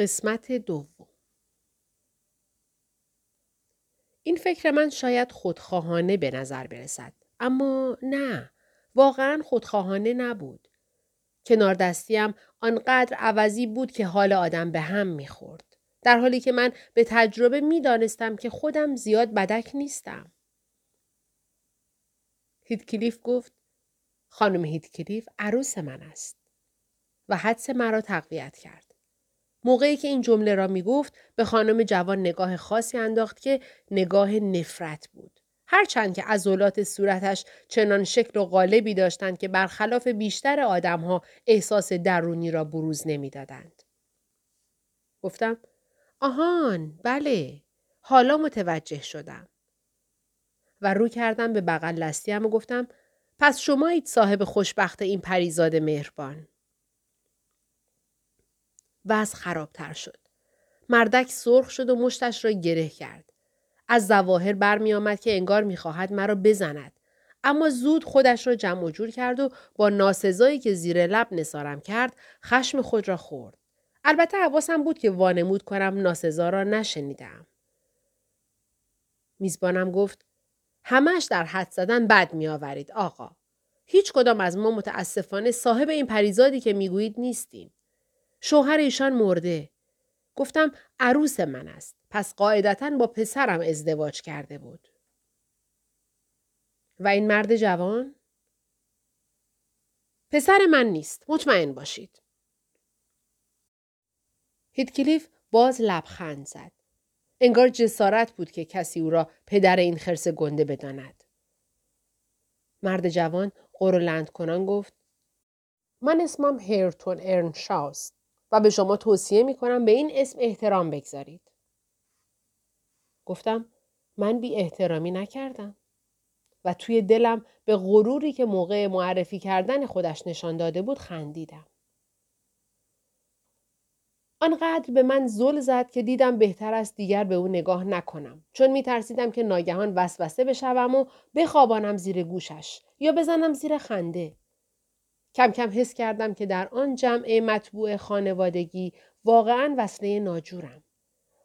قسمت دوم این فکر من شاید خودخواهانه به نظر برسد. اما نه. واقعا خودخواهانه نبود. کنار دستیم آنقدر عوضی بود که حال آدم به هم می‌خورد. در حالی که من به تجربه می‌دانستم که خودم زیاد بدک نیستم. هیتکلیف گفت خانم هیتکلیف عروس من است و حدس مرا تقویت کرد. موقعی که این جمله را می گفت به خانم جوان نگاه خاصی انداخت که نگاه نفرت بود. هرچند که عضلات صورتش چنان شکل و قالبی داشتند که برخلاف بیشتر آدمها احساس درونی را بروز نمی‌دادند. گفتم آهان بله حالا متوجه شدم. و رو کردم به بغل لستیم و گفتم پس شمایید صاحب خوشبخت این پریزاد مهربان. وضع خرابتر شد. مردک سرخ شد و مشتش را گره کرد. از زواهر برمی آمد که انگار می‌خواهد مرا بزند. اما زود خودش را جمع و جور کرد و با ناسزایی که زیر لب نسارم کرد خشم خود را خورد. البته حواسم بود که وانمود کنم ناسزا را نشنیدم. میزبانم گفت همش در حد زدن بد می آورید آقا. هیچ کدام از ما متاسفانه صاحب این پریزادی که می‌گویید نیستیم. شوهر ایشان مرده. گفتم عروس من است. پس قاعدتا با پسرم ازدواج کرده بود. و این مرد جوان؟ پسر من نیست. مطمئن باشید. هیتکلیف باز لبخند زد. انگار جسارت بود که کسی او را پدر این خرس گنده بداند. مرد جوان قرولند کنان گفت من اسمم هیرتون ارنشاست. و به شما توصیه می کنم به این اسم احترام بگذارید. گفتم من بی احترامی نکردم. و توی دلم به غروری که موقع معرفی کردن خودش نشان داده بود خندیدم. آنقدر به من زل زد که دیدم بهتر است دیگر به او نگاه نکنم چون می ترسیدم که ناگهان وسوسه بشوم و بخوابانم زیر گوشش یا بزنم زیر خنده. کم کم حس کردم که در آن جمع مطبوع خانوادگی واقعا وصله ناجورم.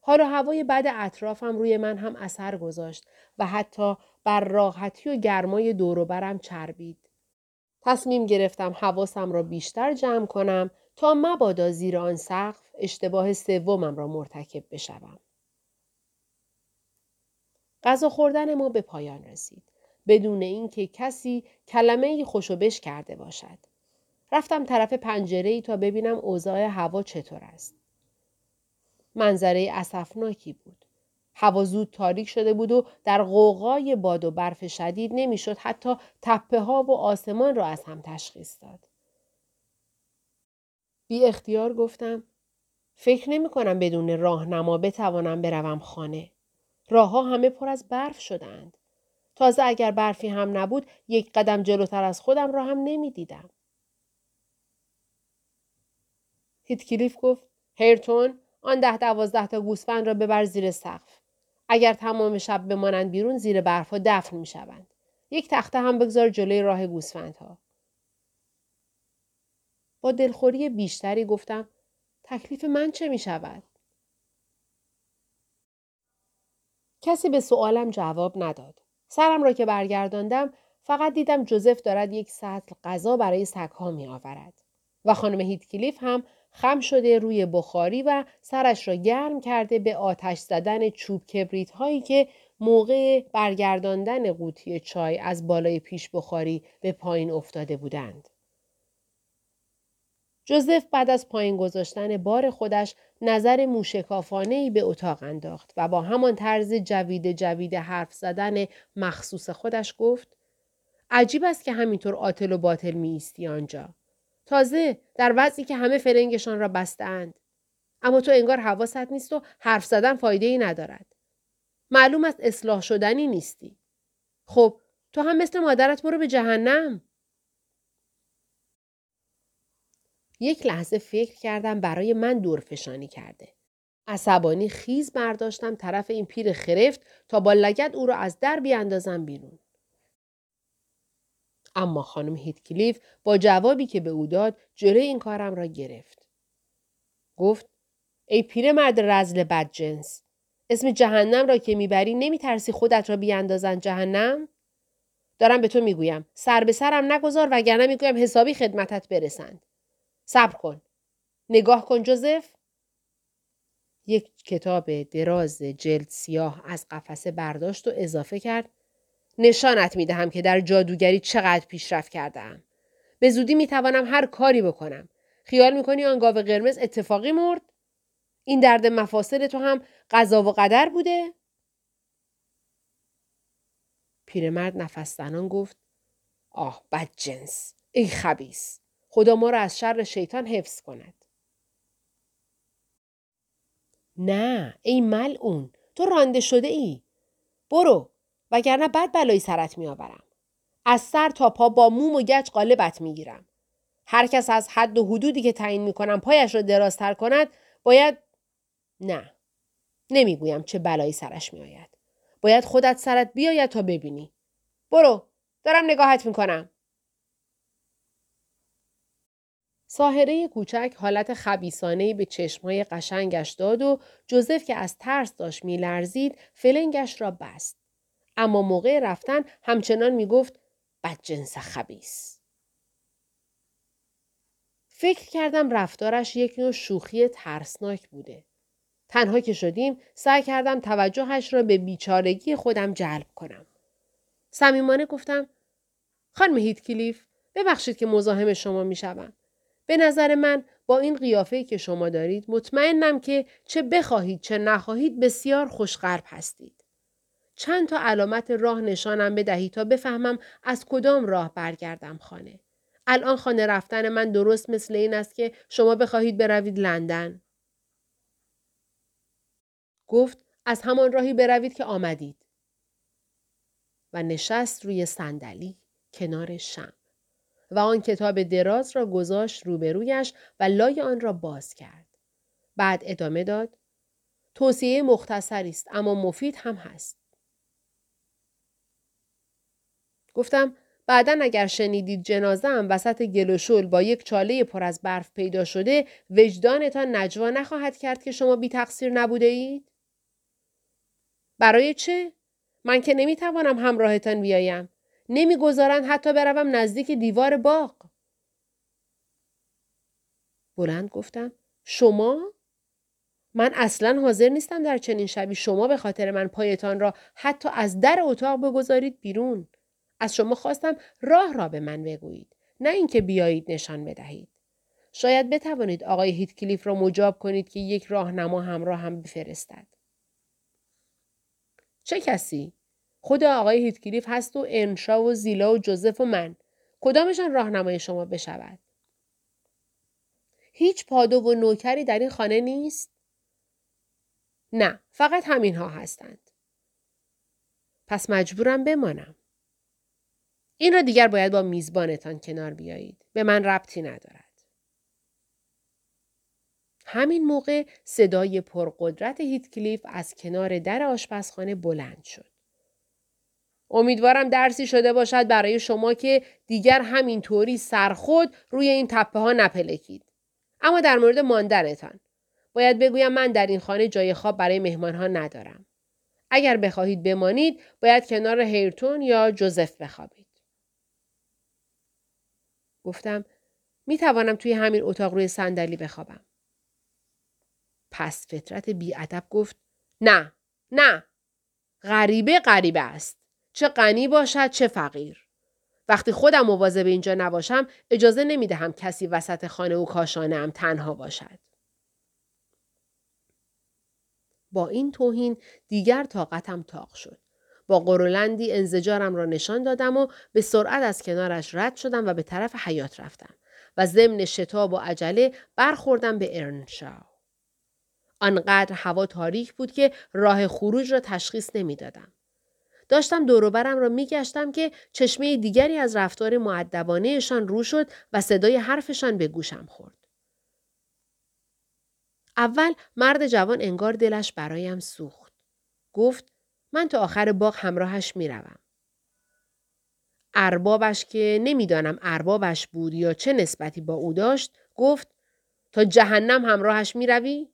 حال و هوای بد اطرافم روی من هم اثر گذاشت و حتی بر راحتی و گرمای دوروبرم چربید. تصمیم گرفتم حواسم را بیشتر جمع کنم تا مبادا زیر آن سقف اشتباه سومم را مرتکب بشوم. غذا خوردن ما به پایان رسید بدون اینکه کسی کلمه خوشو کرده باشد. رفتم طرف پنجره ای تا ببینم اوضاع هوا چطور است. منظره اسفناکی بود. هوا زود تاریک شده بود و در قوقای باد و برف شدید نمی‌شد حتی تپه ها و آسمان را از هم تشخیص داد. بی اختیار گفتم فکر نمی کنم بدون راهنما بتوانم بروم خانه. راه ها همه پر از برف شدند. تازه اگر برفی هم نبود یک قدم جلوتر از خودم را هم نمی دیدم. هیتکلیف گفت هیرتون آن ده دوازده تا گوسفند را ببر زیر سقف اگر تمام شب بمانند بیرون زیر برفها دفن می‌شوند یک تخته هم بگذار جلوی راه گوسفندها با دلخوری بیشتری گفتم تکلیف من چه می شود؟ کسی به سوالم جواب نداد. سرم را که برگرداندم فقط دیدم جوزف دارد یک سطل غذا برای سگها می آورد. و خانم هیتکلیف هم خم شده روی بخاری و سرش را گرم کرده به آتش زدن چوب کبریت هایی که موقع برگرداندن قوطی چای از بالای پیش بخاری به پایین افتاده بودند. جوزف بعد از پایین گذاشتن بار خودش نظر موشکافانه ای به اتاق انداخت و با همان طرز جوید جوید حرف زدن مخصوص خودش گفت عجیب است که همینطور عاطل و باطل می ایستی آنجا. تازه در وضعی که همه فرنگشان را بستند. اما تو انگار حواست نیست و حرف زدن فایده ای ندارد. معلوم است اصلاح شدنی نیستی. خب تو هم مثل مادرت برو به جهنم. یک لحظه فکر کردم برای من دورفشانی کرده. عصبانی خیز برداشتم طرف این پیر خرفت تا با لگت او را از در بیاندازم بیرون. اما خانم هیتکلیف با جوابی که به او داد جلوی این کارم را گرفت. گفت ای پیرمرد رزل بدجنس اسم جهنم را که می‌بری نمیترسی خودت را بیاندازن جهنم؟ دارم به تو می‌گویم سر به سرم نگذار وگرنه می‌گویم حسابی خدمتت برسند. صبر کن. نگاه کن جوزف. یک کتاب دراز جلد سیاه از قفسه برداشت و اضافه کرد نشانت می دهم که در جادوگری چقدر پیشرفت کردم. به زودی می توانم هر کاری بکنم. خیال می کنی آن گاو قرمز اتفاقی مرد؟ این درد مفاصل تو هم قضا و قدر بوده؟ پیرمرد نفس گفت آه بد جنس ای خبیس خدا ما را از شر شیطان حفظ کند نه ای ملعون تو رانده شده ای برو وگرنه بعد بلایی سرت میآورم. از سر تا پا با موم و گچ قالبت می‌گیرم. هر کس از حد و حدودی که تعیین می‌کنم پایش را درازتر کند باید نه. نمی‌گویم چه بلایی سرش میآید. باید خودت سرت بیاید تا ببینی. برو. دارم نگاهت می‌کنم. ساهره کوچک حالت خبیسانهی به چشمهای قشنگش داد و جوزف که از ترس داشت میلرزید فلنگش را بست. اما موقع رفتن همچنان می‌گفت بدجنس خبیس. فکر کردم رفتارش یک نوع شوخی ترسناک بوده. تنها که شدیم سعی کردم توجهش را به بیچارگی خودم جلب کنم. صمیمانه گفتم خانم هیت کلیف ببخشید که مزاحم شما می‌شوم. به نظر من با این قیافه که شما دارید مطمئنم که چه بخواهید چه نخواهید بسیار خوشقرب هستید. چند تا علامت راه نشانم بدهید تا بفهمم از کدام راه برگردم خانه. الان خانه رفتن من درست مثل این است که شما بخواهید بروید لندن. گفت از همان راهی بروید که آمدید. و نشست روی صندلی کنار شم. و آن کتاب دراز را گذاشت روبرویش و لای آن را باز کرد. بعد ادامه داد. توصیه مختصری است اما مفید هم هست. گفتم بعدا اگر شنیدید جنازه هم وسط گل و با یک چاله پر از برف پیدا شده وجدانتان نجوا نخواهد کرد که شما بی تقصیر نبوده اید؟ برای چه؟ من که نمی‌توانم همراهتان بیایم. نمی‌گذارند حتی بروم نزدیک دیوار باغ. بلند گفتم شما؟ من اصلا حاضر نیستم در چنین شبی شما به خاطر من پایتان را حتی از در اتاق بگذارید بیرون. از شما خواستم راه را به من بگویید. نه اینکه بیایید نشان بدهید. شاید بتوانید آقای هیتکلیف را مجاب کنید که یک راهنما همراه هم بفرستد. چه کسی؟ خود آقای هیتکلیف هست و انشا و زیلا و جوزف و من. کدامشان راهنمای شما بشود؟ هیچ پادو و نوکری در این خانه نیست؟ نه، فقط همین ها هستند. پس مجبورم بمانم. این را دیگر باید با میزبانتان کنار بیایید. به من ربطی ندارد. همین موقع صدای پرقدرت هیتکلیف از کنار در آشپزخانه بلند شد. امیدوارم درسی شده باشد برای شما که دیگر همینطوری سرخود روی این تپه ها نپلکید. اما در مورد ماندنتان. باید بگویم من در این خانه جای خواب برای مهمان ها ندارم. اگر بخواهید بمانید باید کنار هیرتون یا جوزف بخوابید. گفتم می توانم توی همین اتاق روی صندلی بخوابم. پس فطرت بیادب گفت نه نه غریبه غریبه است. چه غنی باشد چه فقیر. وقتی خودم مواظب اینجا نباشم اجازه نمی دهم کسی وسط خانه و کاشانه هم تنها باشد. با این توهین دیگر طاقتم تاق شد. با قرولندی انزجارم را نشان دادم و به سرعت از کنارش رد شدم و به طرف حیات رفتم و ضمن شتاب و عجله برخوردم به ارنشاو. آنقدر هوا تاریک بود که راه خروج را تشخیص نمی‌دادم. داشتم دوروبرم را میگشتم که چشمه دیگری از رفتار معدبانهشان رو شد و صدای حرفشان به گوشم خورد. اول مرد جوان انگار دلش برایم سوخت. گفت من تا آخر باغ همراهش می‌روم. اربابش که نمی‌دانم اربابش بود یا چه نسبتی با او داشت گفت تا جهنم همراهش می‌روی؟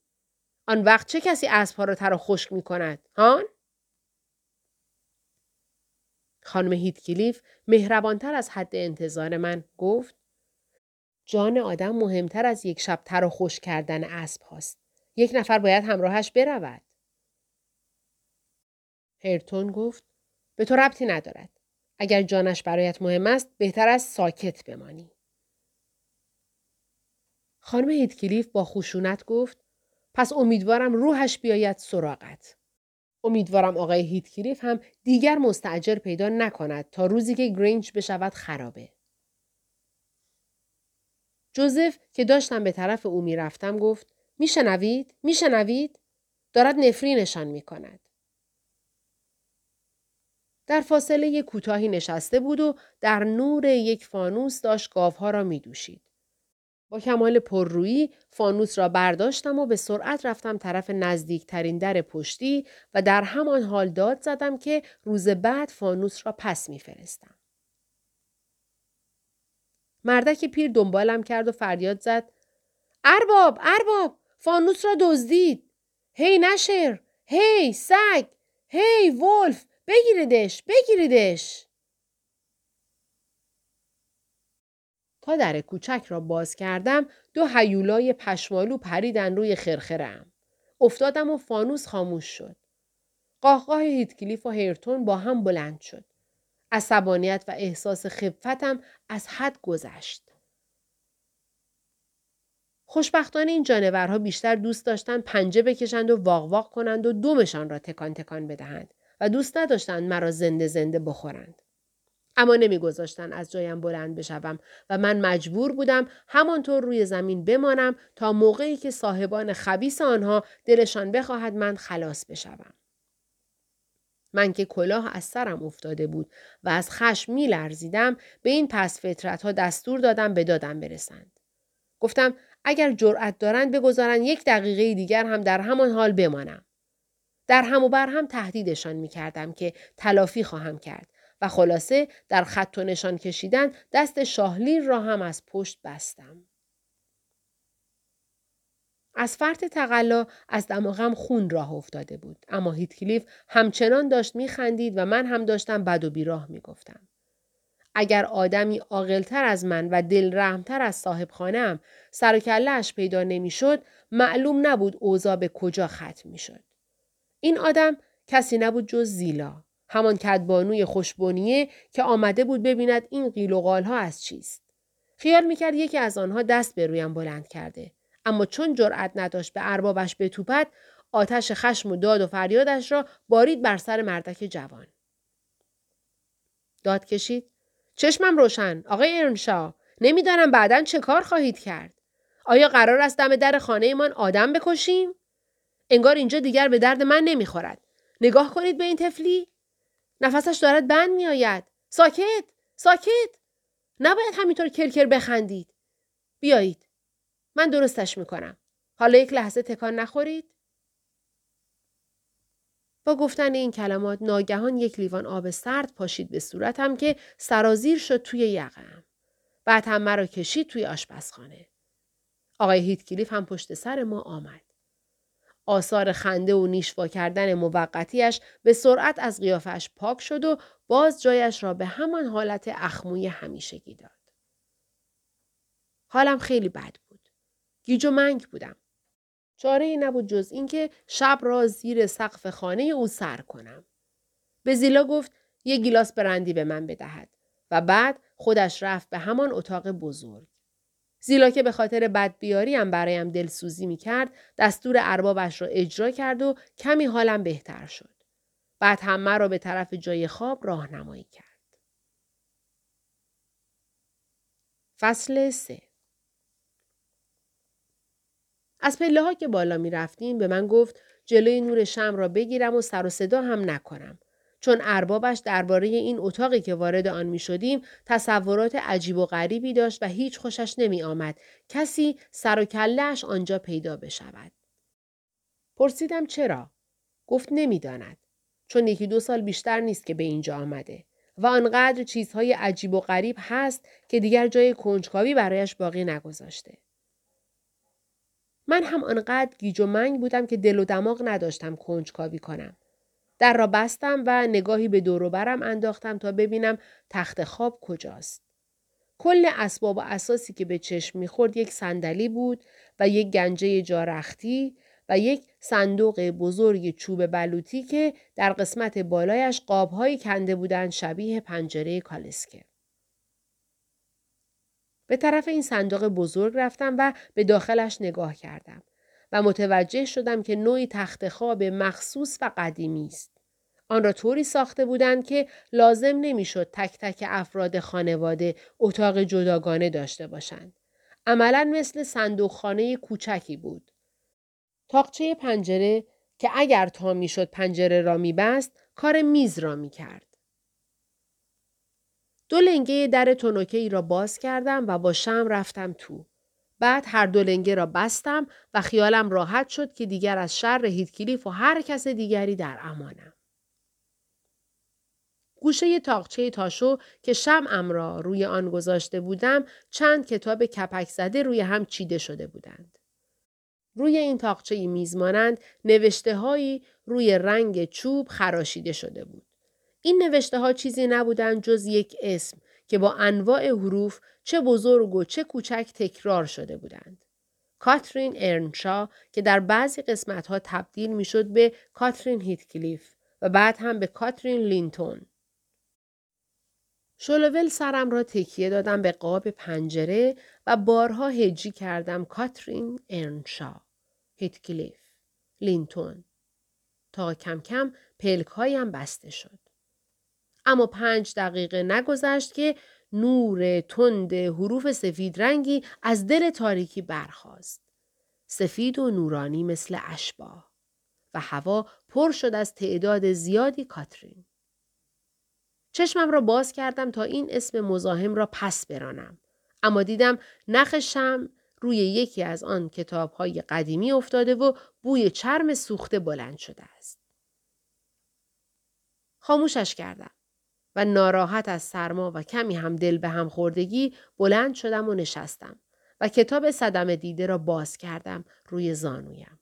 آن وقت چه کسی اسبها را تر و خشک می کند؟ هان؟ خانم هیتکلیف مهربانتر از حد انتظار من گفت جان آدم مهمتر از یک شب تر و خوش کردن اسب هاست. یک نفر باید همراهش برود. هرتون گفت به تو ربطی ندارد. اگر جانش برایت مهم است بهتر است ساکت بمانی. خانم هیتکلیف با خشونت گفت پس امیدوارم روحش بیاید سراغت. امیدوارم آقای هیتکلیف هم دیگر مستعجر پیدا نکند تا روزی که گرینج بشود خرابه. جوزف که داشتم به طرف او می‌رفتم گفت میشنوید؟ میشنوید؟ دارد نفرینشان می کند. در فاصله کوتاهی نشسته بود و در نور یک فانوس داشت گاوها را می دوشید. با کمال پررویی فانوس را برداشتم و به سرعت رفتم طرف نزدیکترین در پشتی و در همان حال داد زدم که روز بعد فانوس را پس میفرستم. مردک پیر دنبالم کرد و فریاد زد ارباب ارباب فانوس را دزدید هی نشر هی سگ هی ولف بگیریدش بگیریدش تا در کوچک را باز کردم دو هیولای پشمالو پریدن روی خرخرم. افتادم و فانوس خاموش شد. قاهقاه هیتکلیف و هیرتون با هم بلند شد. عصبانیت و احساس خفتم از حد گذشت. خوشبختانه این جانورها بیشتر دوست داشتند پنجه بکشند و واق واق کنند و دومشان را تکان تکان بدهند و دوست نداشتند مرا زنده زنده بخورند. اما نمیگذاشتن از جایم بلند بشوم و من مجبور بودم همانطور روی زمین بمانم تا موقعی که صاحبان خبیس آنها دلشان بخواهد من خلاص بشوم. من که کلاه از سرم افتاده بود و از خشم می لرزیدم به این پس فطرت ها دستور دادم به دادم برسند. گفتم اگر جرأت دارند بگذارند یک دقیقه دیگر هم در همان حال بمانم. در هم و بر هم تهدیدشان می کردم که تلافی خواهم کرد و خلاصه در خط و نشان کشیدن دست شاهلیر را هم از پشت بستم. از فرط تقلا از دماغم خون راه افتاده بود اما هیتکلیف همچنان داشت میخندید و من هم داشتم بد و بیراه می‌گفتم اگر آدمی عاقلتر از من و دل رحمتر از صاحب خانم سر و پیدا نمی‌شد معلوم نبود اوضاع به کجا ختم می‌شد این آدم کسی نبود جز زیلا همان کدبانوی خوشبونیه که آمده بود ببیند این قیل و ها از چیست. خیال می‌کرد یکی از آنها دست به رویم بلند کرده. اما چون جرأت نداشت به اربابش بتوپد آتش خشم و داد و فریادش را بارید بر سر مردک جوان. داد کشید. چشمم روشن. آقای ارنشا. نمی‌دانم بعدا چه کار خواهید کرد. آیا قرار است دم در خانهمان آدم بکشیم؟ انگار اینجا دیگر به درد من نمی‌خورد. نگاه کنید به این تفلی. نفسش دارد بند میآید ساکت ساکت نباید همینطور کلکل بخندید بیایید من درستش می‌کنم حالا یک لحظه تکان نخورید با گفتن این کلمات ناگهان یک لیوان آب سرد پاشید به صورتم که سرازیر شد توی یقم. بعد هم مرا کشید توی آشپزخانه. آقای هیتکلیف هم پشت سر ما آمد. آثار خنده و نیشوا کردن موقتیش به سرعت از قیافش پاک شد و باز جایش را به همان حالت اخموی همیشگی داد. حالم خیلی بد بود. گیج و منگ بودم. چاره ای نبود جز اینکه شب را زیر سقف خانه او سر کنم. به زیلا گفت یه گیلاس برندی به من بدهد و بعد خودش رفت به همان اتاق بزرگ. زیلا که به خاطر بدبیاری هم برایم دلسوزی می کرد دستور اربابش را اجرا کرد و کمی حالم بهتر شد. بعد هم مرا به طرف جای خواب راهنمایی کرد. فصل سه از پله ها که بالا می رفتیم به من گفت جلوی نور شم را بگیرم و سر و صدا هم نکنم چون اربابش درباره این اتاقی که وارد آن می شدیم تصورات عجیب و غریبی داشت و هیچ خوشش نمی آمد. کسی سر و کلش آنجا پیدا بشود. پرسیدم چرا؟ گفت نمی‌داند. چون یکی دو سال بیشتر نیست که به اینجا آمده و آنقدر چیزهای عجیب و غریب هست که دیگر جای کنجکاوی برایش باقی نگذاشته. من هم آنقدر گیج و منگ بودم که دل و دماغ نداشتم کنجکاوی کنم. در را بستم و نگاهی به دور برم انداختم تا ببینم تخت خواب کجاست. کل اسباب و اساسی که به چشم می‌خورد یک صندلی بود و یک گنجه جارختی و یک صندوق بزرگ چوب بلوطی که در قسمت بالایش قابهایی کنده بودند شبیه پنجره کالسکه. به طرف این صندوق بزرگ رفتم و به داخلش نگاه کردم و متوجه شدم که نوعی تخت خواب مخصوص و قدیمی است. آن را طوری ساخته بودند که لازم نمی‌شد تک تک افراد خانواده اتاق جداگانه داشته باشند. عملا مثل صندوق خانه کوچکی بود. تاقچه پنجره که اگر تا می‌شد پنجره را میبست کار میز را می‌کرد. دو لنگه در تونوکه ای را باز کردم و با شم رفتم تو. بعد هر دو لنگه را بستم و خیالم راحت شد که دیگر از شر هیتکلیف و هر کس دیگری در امانم. گوشه تاقچه تاشو که شمعم را روی آن گذاشته بودم چند کتاب کپک زده روی هم چیده شده بودند. روی این تاقچه میز مانند نوشته هایی روی رنگ چوب خراشیده شده بود. این نوشته ها چیزی نبودند جز یک اسم که با انواع حروف چه بزرگ و چه کوچک تکرار شده بودند. کاترین ارنشا که در بعضی قسمت ها تبدیل می شد به کاترین هیتکلیف و بعد هم به کاترین لینتون. شلوول سرم را تکیه دادم به قاب پنجره و بارها هجی کردم کاترین ارنشا. هیتکلیف. لینتون. تا کم کم پلک هایم بسته شد. اما پنج دقیقه نگذشت که نور تند حروف سفید رنگی از دل تاریکی برخاست. سفید و نورانی مثل اشباه و هوا پر شد از تعداد زیادی کاترین. چشمم را باز کردم تا این اسم مزاحم را پس برانم. اما دیدم نخ شم روی یکی از آن کتاب های قدیمی افتاده و بوی چرم سوخته بلند شده است. خاموشش کردم. و ناراحت از سرما و کمی هم دل به هم خوردگی بلند شدم و نشستم و کتاب صدم دیده را باز کردم روی زانویم.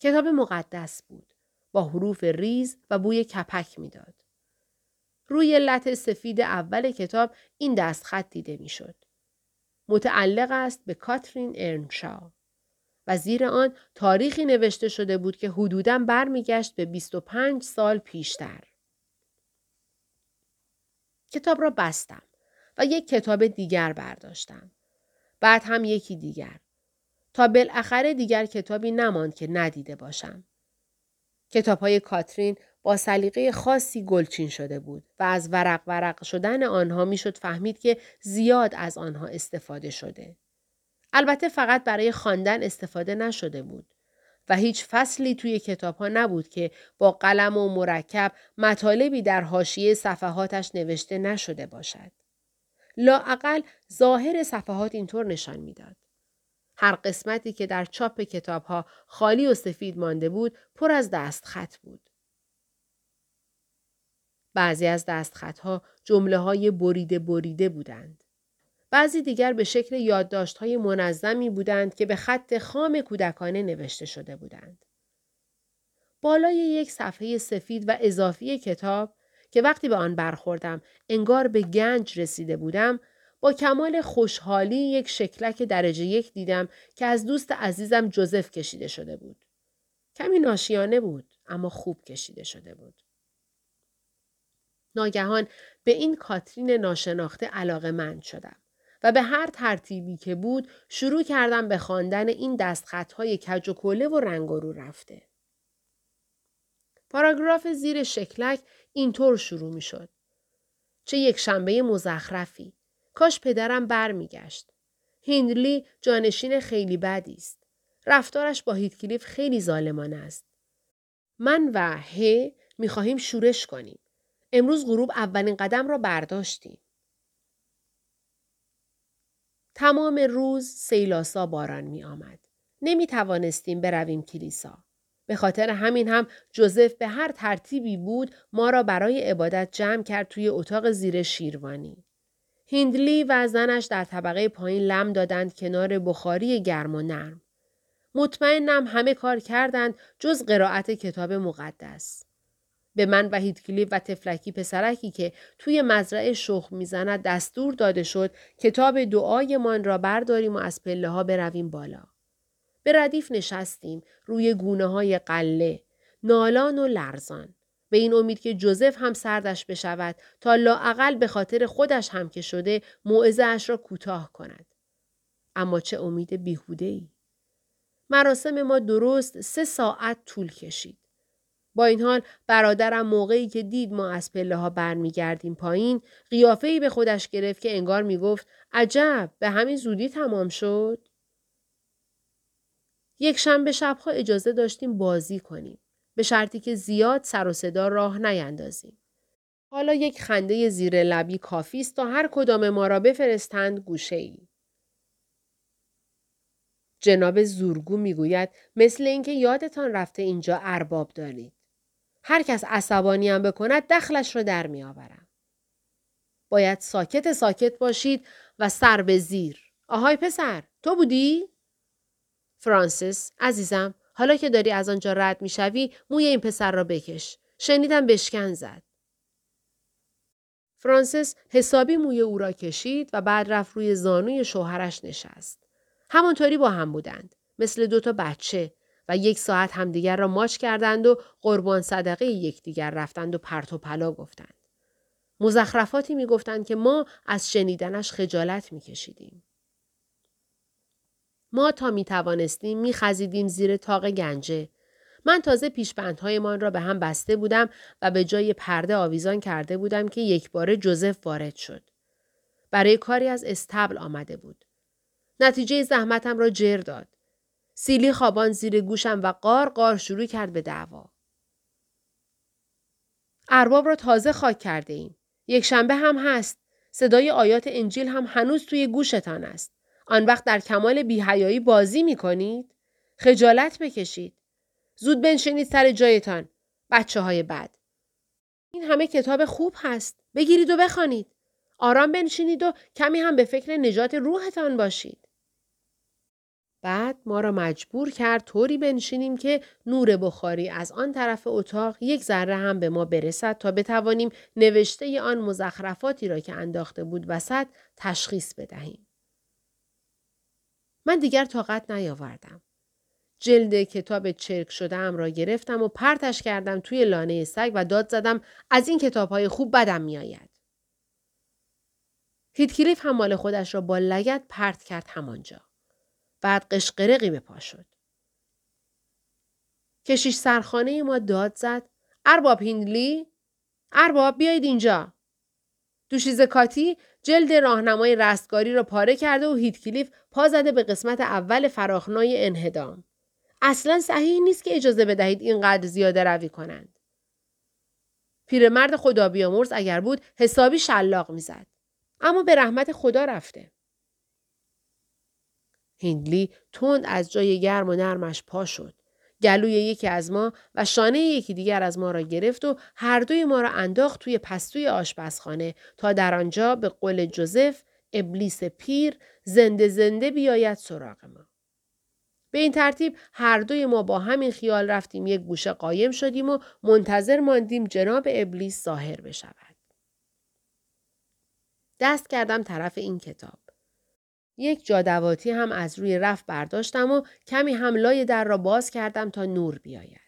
کتاب مقدس بود با حروف ریز و بوی کپک می‌داد. روی لط سفید اول کتاب این دستخط دیده می‌شد. متعلق است به کاترین ارنشا و زیر آن تاریخی نوشته شده بود که حدوداً برمیگشت به 25 سال پیشتر. کتاب را بستم و یک کتاب دیگر برداشتم. بعد هم یکی دیگر. تا بالاخره دیگر کتابی نماند که ندیده باشم. کتاب های کاترین با سلیقه خاصی گلچین شده بود و از ورق ورق شدن آنها می‌شد فهمید که زیاد از آنها استفاده شده. البته فقط برای خواندن استفاده نشده بود. و هیچ فصلی توی کتاب ها نبود که با قلم و مرکب مطالبی در حاشیه صفحاتش نوشته نشده باشد. لاعقل ظاهر صفحات اینطور نشان می‌داد. هر قسمتی که در چاپ کتاب ها خالی و سفید مانده بود پر از دستخط بود. بعضی از دستخطها جمله های بریده بریده بودند. بعضی دیگر به شکل یادداشت های منظمی بودند که به خط خام کودکانه نوشته شده بودند. بالای یک صفحه سفید و اضافی کتاب که وقتی به آن برخوردم انگار به گنج رسیده بودم با کمال خوشحالی یک شکلک درجه یک دیدم که از دوست عزیزم جوزف کشیده شده بود. کمی ناشیانه بود اما خوب کشیده شده بود. ناگهان به این کاترین ناشناخته علاقه مند شدم. و به هر ترتیبی که بود شروع کردم به خواندن این دستخطهای کج و کله و رنگ رو رفته. پاراگراف زیر شکلک اینطور شروع می شد. چه یک شنبه مزخرفی. کاش پدرم برمیگشت. هیندلی جانشین خیلی بدی است. رفتارش با هیتکلیف خیلی ظالمانه است. من و ه می خواهیم شورش کنیم. امروز غروب اولین قدم را برداشتیم. تمام روز سیلاسا باران می آمد. نمی توانستیم برویم کلیسا. به خاطر همین هم جوزف به هر ترتیبی بود ما را برای عبادت جمع کرد توی اتاق زیر شیروانی. هیندلی و زنش در طبقه پایین لم دادند کنار بخاری گرم و نرم. مطمئنم همه کار کردند جز قرائت کتاب مقدس. به من و هیتکلیف و تفلکی پسرکی که توی مزرعه شخم می‌زند دستور داده شد کتاب دعایمان را برداریم و از پله ها برویم بالا. به ردیف نشستیم روی گونه های قله، نالان و لرزان. به این امید که جوزف هم سردش بشود تا لاعقل به خاطر خودش هم که شده موعظه اش را کوتاه کند. اما چه امید بیهوده ای. مراسم ما درست سه ساعت طول کشید. با این حال برادرم موقعی که دید ما از پله ها برمیگردیم پایین قیافه به خودش گرفت که انگار می‌گفت عجب به همین زودی تمام شد یک شنبه شبها اجازه داشتیم بازی کنیم به شرطی که زیاد سر و صدا راه نیندازیم حالا یک خنده زیر لبی کافی است تا هر کدام ما را بفرستند گوشه ای. جناب زورگو می‌گوید مثل اینکه یادتان رفته اینجا ارباب دارید. هر کس عصبانی هم بکند دخلش رو در میآورم. باید ساکت ساکت باشید و سر به زیر. آهای پسر تو بودی؟ فرانسیس عزیزم حالا که داری از آنجا رد می‌شوی موی این پسر را بکش. شنیدم بشکن زد. فرانسیس حسابی موی او را کشید و بعد رفت روی زانوی شوهرش نشست. همانطوری با هم بودند. مثل دوتا بچه و یک ساعت همدیگر را ماچ کردند و قربان صدقه یکدیگر رفتند و پرت و پلا گفتند. مزخرفاتی می گفتند که ما از شنیدنش خجالت می کشیدیم. ما تا می توانستیم می خزیدیم زیر تاق گنجه. من تازه پیشبندهایمان را به هم بسته بودم و به جای پرده آویزان کرده بودم که یک بار جوزف وارد شد. برای کاری از استبل آمده بود. نتیجه زحمتم را جر داد. سیلی خوابان زیر گوشم و قار قار شروع کرد به دعوا. ارباب را تازه خاک کرده ایم. یک شنبه هم هست. صدای آیات انجیل هم هنوز توی گوشتان است. آن وقت در کمال بیهیایی بازی می کنید؟ خجالت بکشید. زود بنشینید سر جایتان. بچه های بد. این همه کتاب خوب هست. بگیرید و بخوانید. آرام بنشینید و کمی هم به فکر نجات روحتان باشید. بعد ما را مجبور کرد طوری بنشینیم که نور بخاری از آن طرف اتاق یک ذره هم به ما برسد تا بتوانیم نوشته آن مزخرفاتی را که انداخته بود وسط تشخیص بدهیم. من دیگر طاقت نیاوردم. جلد کتاب چرک شده را گرفتم و پرتش کردم توی لانه سگ و داد زدم از این کتاب های خوب بدم میآید. هیتکلیف هم مال خودش را با لگت پرت کرد همانجا. بعد قشقرقی به پا شد. کشیش سرخانه ما داد زد. ارباب هیندلی؟ ارباب بیایید اینجا. دوشیز کاتی جلد راهنمای رستگاری را پاره کرده و هیتکلیف پا زده به قسمت اول فراخنای انهدام. اصلا صحیح نیست که اجازه بدهید اینقدر زیاده روی کنند. پیرمرد خدا بیامرز اگر بود حسابی شلاق می‌زد. اما به رحمت خدا رفته. هندلی تند از جای گرم و نرمش پا شد. گلوی یکی از ما و شانه یکی دیگر از ما را گرفت و هر دوی ما را انداخت توی پستوی آشپزخانه تا در آنجا به قول جوزف ابلیس پیر زنده زنده بیاید سراغ ما. به این ترتیب هر دوی ما با همین خیال رفتیم یک گوشه قایم شدیم و منتظر ماندیم جناب ابلیس ظاهر بشود. دست کردم طرف این کتاب. یک جادواتی هم از روی رف برداشتم و کمی هم لای در را باز کردم تا نور بیاید.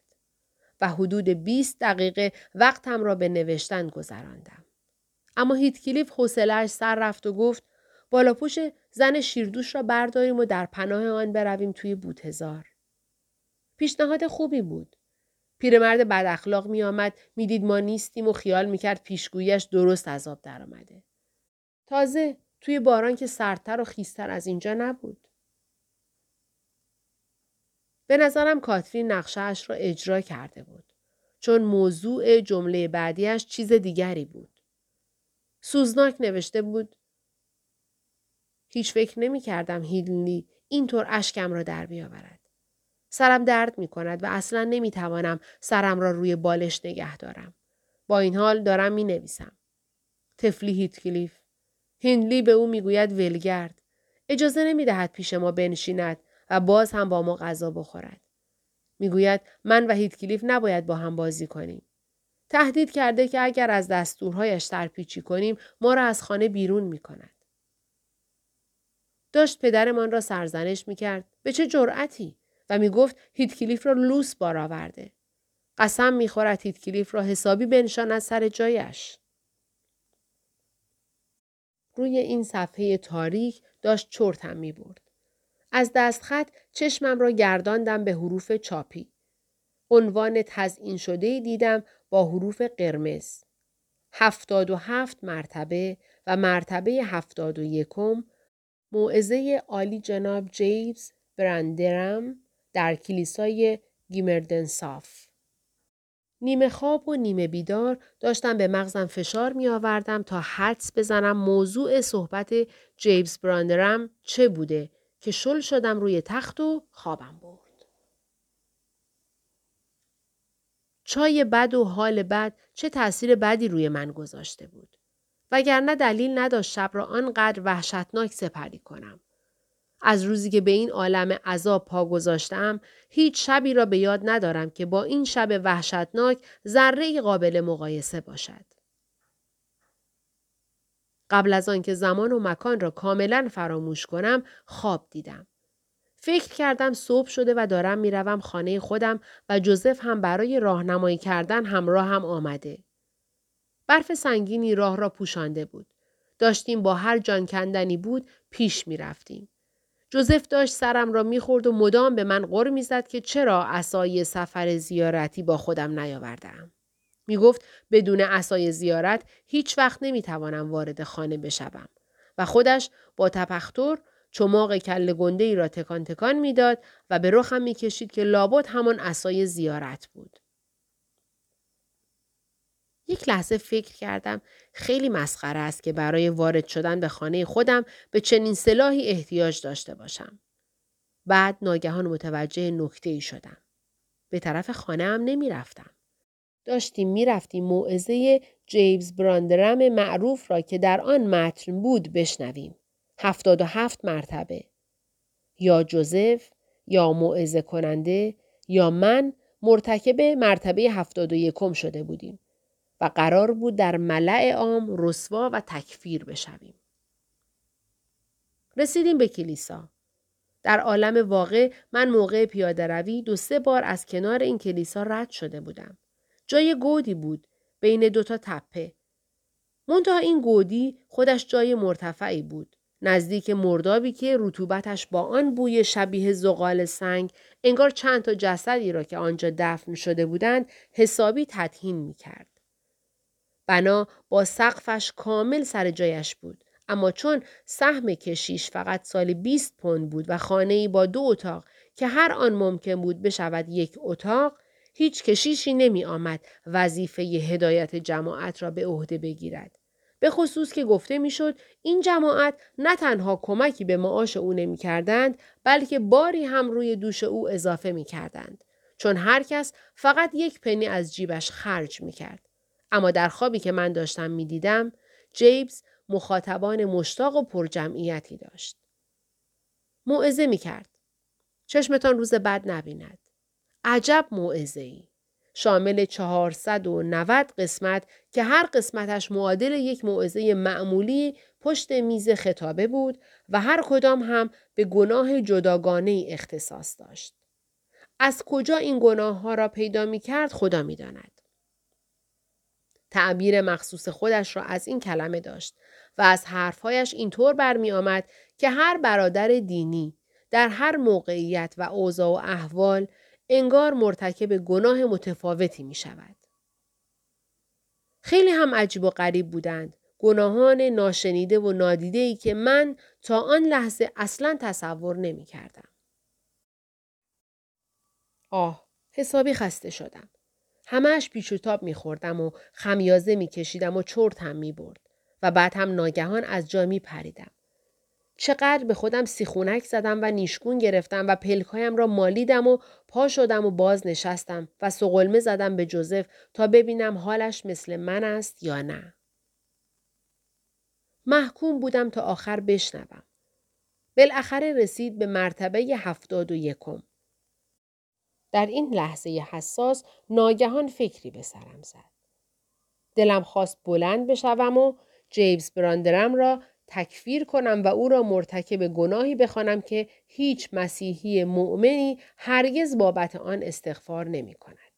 و حدود 20 دقیقه وقتم را به نوشتن گذراندم. اما هیتکلیف حوصلهاش سر رفت و گفت بالاپوش زن شیردوش را برداریم و در پناه آن برویم توی بوتهزار. پیشنهاد خوبی بود. پیرمرد بد اخلاق می آمد می‌دید ما نیستیم و خیال می‌کرد پیشگویش درست عذاب درآمده. تازه توی باران که سردتر و خیستر از اینجا نبود. به نظرم کاترین نقشهش را اجرا کرده بود. چون موضوع جمله بعدیش چیز دیگری بود. سوزناک نوشته بود هیچ فکر نمی کردم هیدلی اینطور اشکم را در بیاورد. سرم درد می کند و اصلا نمی توانم سرم را روی بالش نگه دارم. با این حال دارم می نویسم. تفلی هیتکلیف هندلی به او می‌گوید ولگرد. اجازه نمی دهد پیش ما بنشیند و باز هم با ما غذا بخورد. می‌گوید من و هیتکلیف نباید با هم بازی کنیم. تهدید کرده که اگر از دستورهایش سرپیچی کنیم ما را از خانه بیرون می کند. داشت پدرمان را سرزنش می کرد. به چه جرأتی؟ و می گفت هیتکلیف را لوس بار آورده. قسم می خورد هیتکلیف را حسابی بنشان از سر جایش. روی این صفحه تاریک داشت چرتم می برد. از دستخط چشمم را گرداندم به حروف چاپی. عنوان تزئین شده دیدم با حروف قرمز. هفتاد و هفت مرتبه و مرتبه هفتاد و یکم موعظه عالی جناب جیبز برندرم در کلیسای گیمردنساف. نیمه خواب و نیمه بیدار داشتم به مغزم فشار می آوردم تا حدس بزنم موضوع صحبت جیبز براندرم چه بوده که شل شدم روی تخت و خوابم برد. چای بد و حال بد چه تاثیر بدی روی من گذاشته بود. وگرنه دلیل نداشت شب را آنقدر وحشتناک سپری کنم. از روزی که به این عالم عذاب پا گذاشتم هیچ شبی را به یاد ندارم که با این شب وحشتناک ذره قابل مقایسه باشد. قبل از آنکه زمان و مکان را کاملا فراموش کنم خواب دیدم. فکر کردم صبح شده و دارم می‌روم خانه خودم و جوزف هم برای راهنمایی کردن همراه هم آمده. برف سنگینی راه را پوشانده بود. داشتیم با هر جان کندنی بود پیش می رفتیم. جوزف داشت سرم را می‌خورد و مدام به من غر می‌زد که چرا اسای سفر زیارتی با خودم نیاوردم. می گفت بدون اسای زیارت هیچ وقت نمی‌توانم وارد خانه بشوم و خودش با تپختور چماق کل گنده ای را تکان تکان می‌داد و به رخم می‌کشید که لابد همان اسای زیارت بود. یک لحظه فکر کردم خیلی مسخره است که برای وارد شدن به خانه خودم به چنین سلاحی احتیاج داشته باشم. بعد ناگهان متوجه نکته ای شدم. به طرف خانه هم نمی رفتم. داشتیم می رفتیم موعظه جیبز براندرم معروف را که در آن متن بود بشنویم. هفتاد و هفت مرتبه. یا جوزف، یا موعظه کننده، یا من مرتکب مرتبه هفتاد و یکم شده بودیم. و قرار بود در ملع عام رسوا و تکفیر بشویم. رسیدیم به کلیسا. در عالم واقع من موقع پیاده روی دو سه بار از کنار این کلیسا رد شده بودم. جای گودی بود بین دوتا تپه. منتها این گودی خودش جای مرتفعی بود. نزدیک مردابی که رطوبتش با آن بوی شبیه زغال سنگ انگار چند تا جسدی را که آنجا دفن شده بودند حسابی تطهین می کرد. بنا با سقفش کامل سر جایش بود. اما چون سهم کشیش فقط سال 20 پوند بود و خانه ای با دو اتاق که هر آن ممکن بود بشود یک اتاق هیچ کشیشی نمی آمد وظیفه هدایت جماعت را به عهده بگیرد. به خصوص که گفته می‌شد این جماعت نه تنها کمکی به معاش او نمی کردند بلکه باری هم روی دوش او اضافه می کردند. چون هر کس فقط یک پنی از جیبش خرج می کرد. اما در خوابی که من داشتم می دیدم جیبز مخاطبان مشتاق و پرجمعیتی داشت. موعظه می کرد. چشمتان روز بد نبیند. عجب موعظه ای. شامل 490 قسمت که هر قسمتش معادل یک موعظه معمولی پشت میز خطابه بود و هر کدام هم به گناه جداگانه اختصاص داشت. از کجا این گناه ها را پیدا می کرد خدا می داند. تعبیر مخصوص خودش را از این کلمه داشت و از حرفهایش اینطور برمی آمد که هر برادر دینی در هر موقعیت و اوضاع و احوال انگار مرتکب گناه متفاوتی می شود. خیلی هم عجیب و غریب بودند. گناهان ناشنیده و نادیده ای که من تا آن لحظه اصلا تصور نمی کردم. آه، حسابی خسته شدم. همهش پیچ و تاب میخوردم و خمیازه میکشیدم و چرت هم می‌برد و بعد هم ناگهان از جا میپریدم. چقدر به خودم سیخونک زدم و نیشگون گرفتم و پلکایم را مالیدم و پا شدم و باز نشستم و سقلمه زدم به جوزف تا ببینم حالش مثل من است یا نه. محکوم بودم تا آخر بشنوم. بالاخره رسید به مرتبه هفتاد و یکم. در این لحظه حساس ناگهان فکری به سرم زد. دلم خواست بلند بشوم و جیمز براندرم را تکفیر کنم و او را مرتکب گناهی بخوانم که هیچ مسیحی مؤمنی هرگز بابت آن استغفار نمی کند.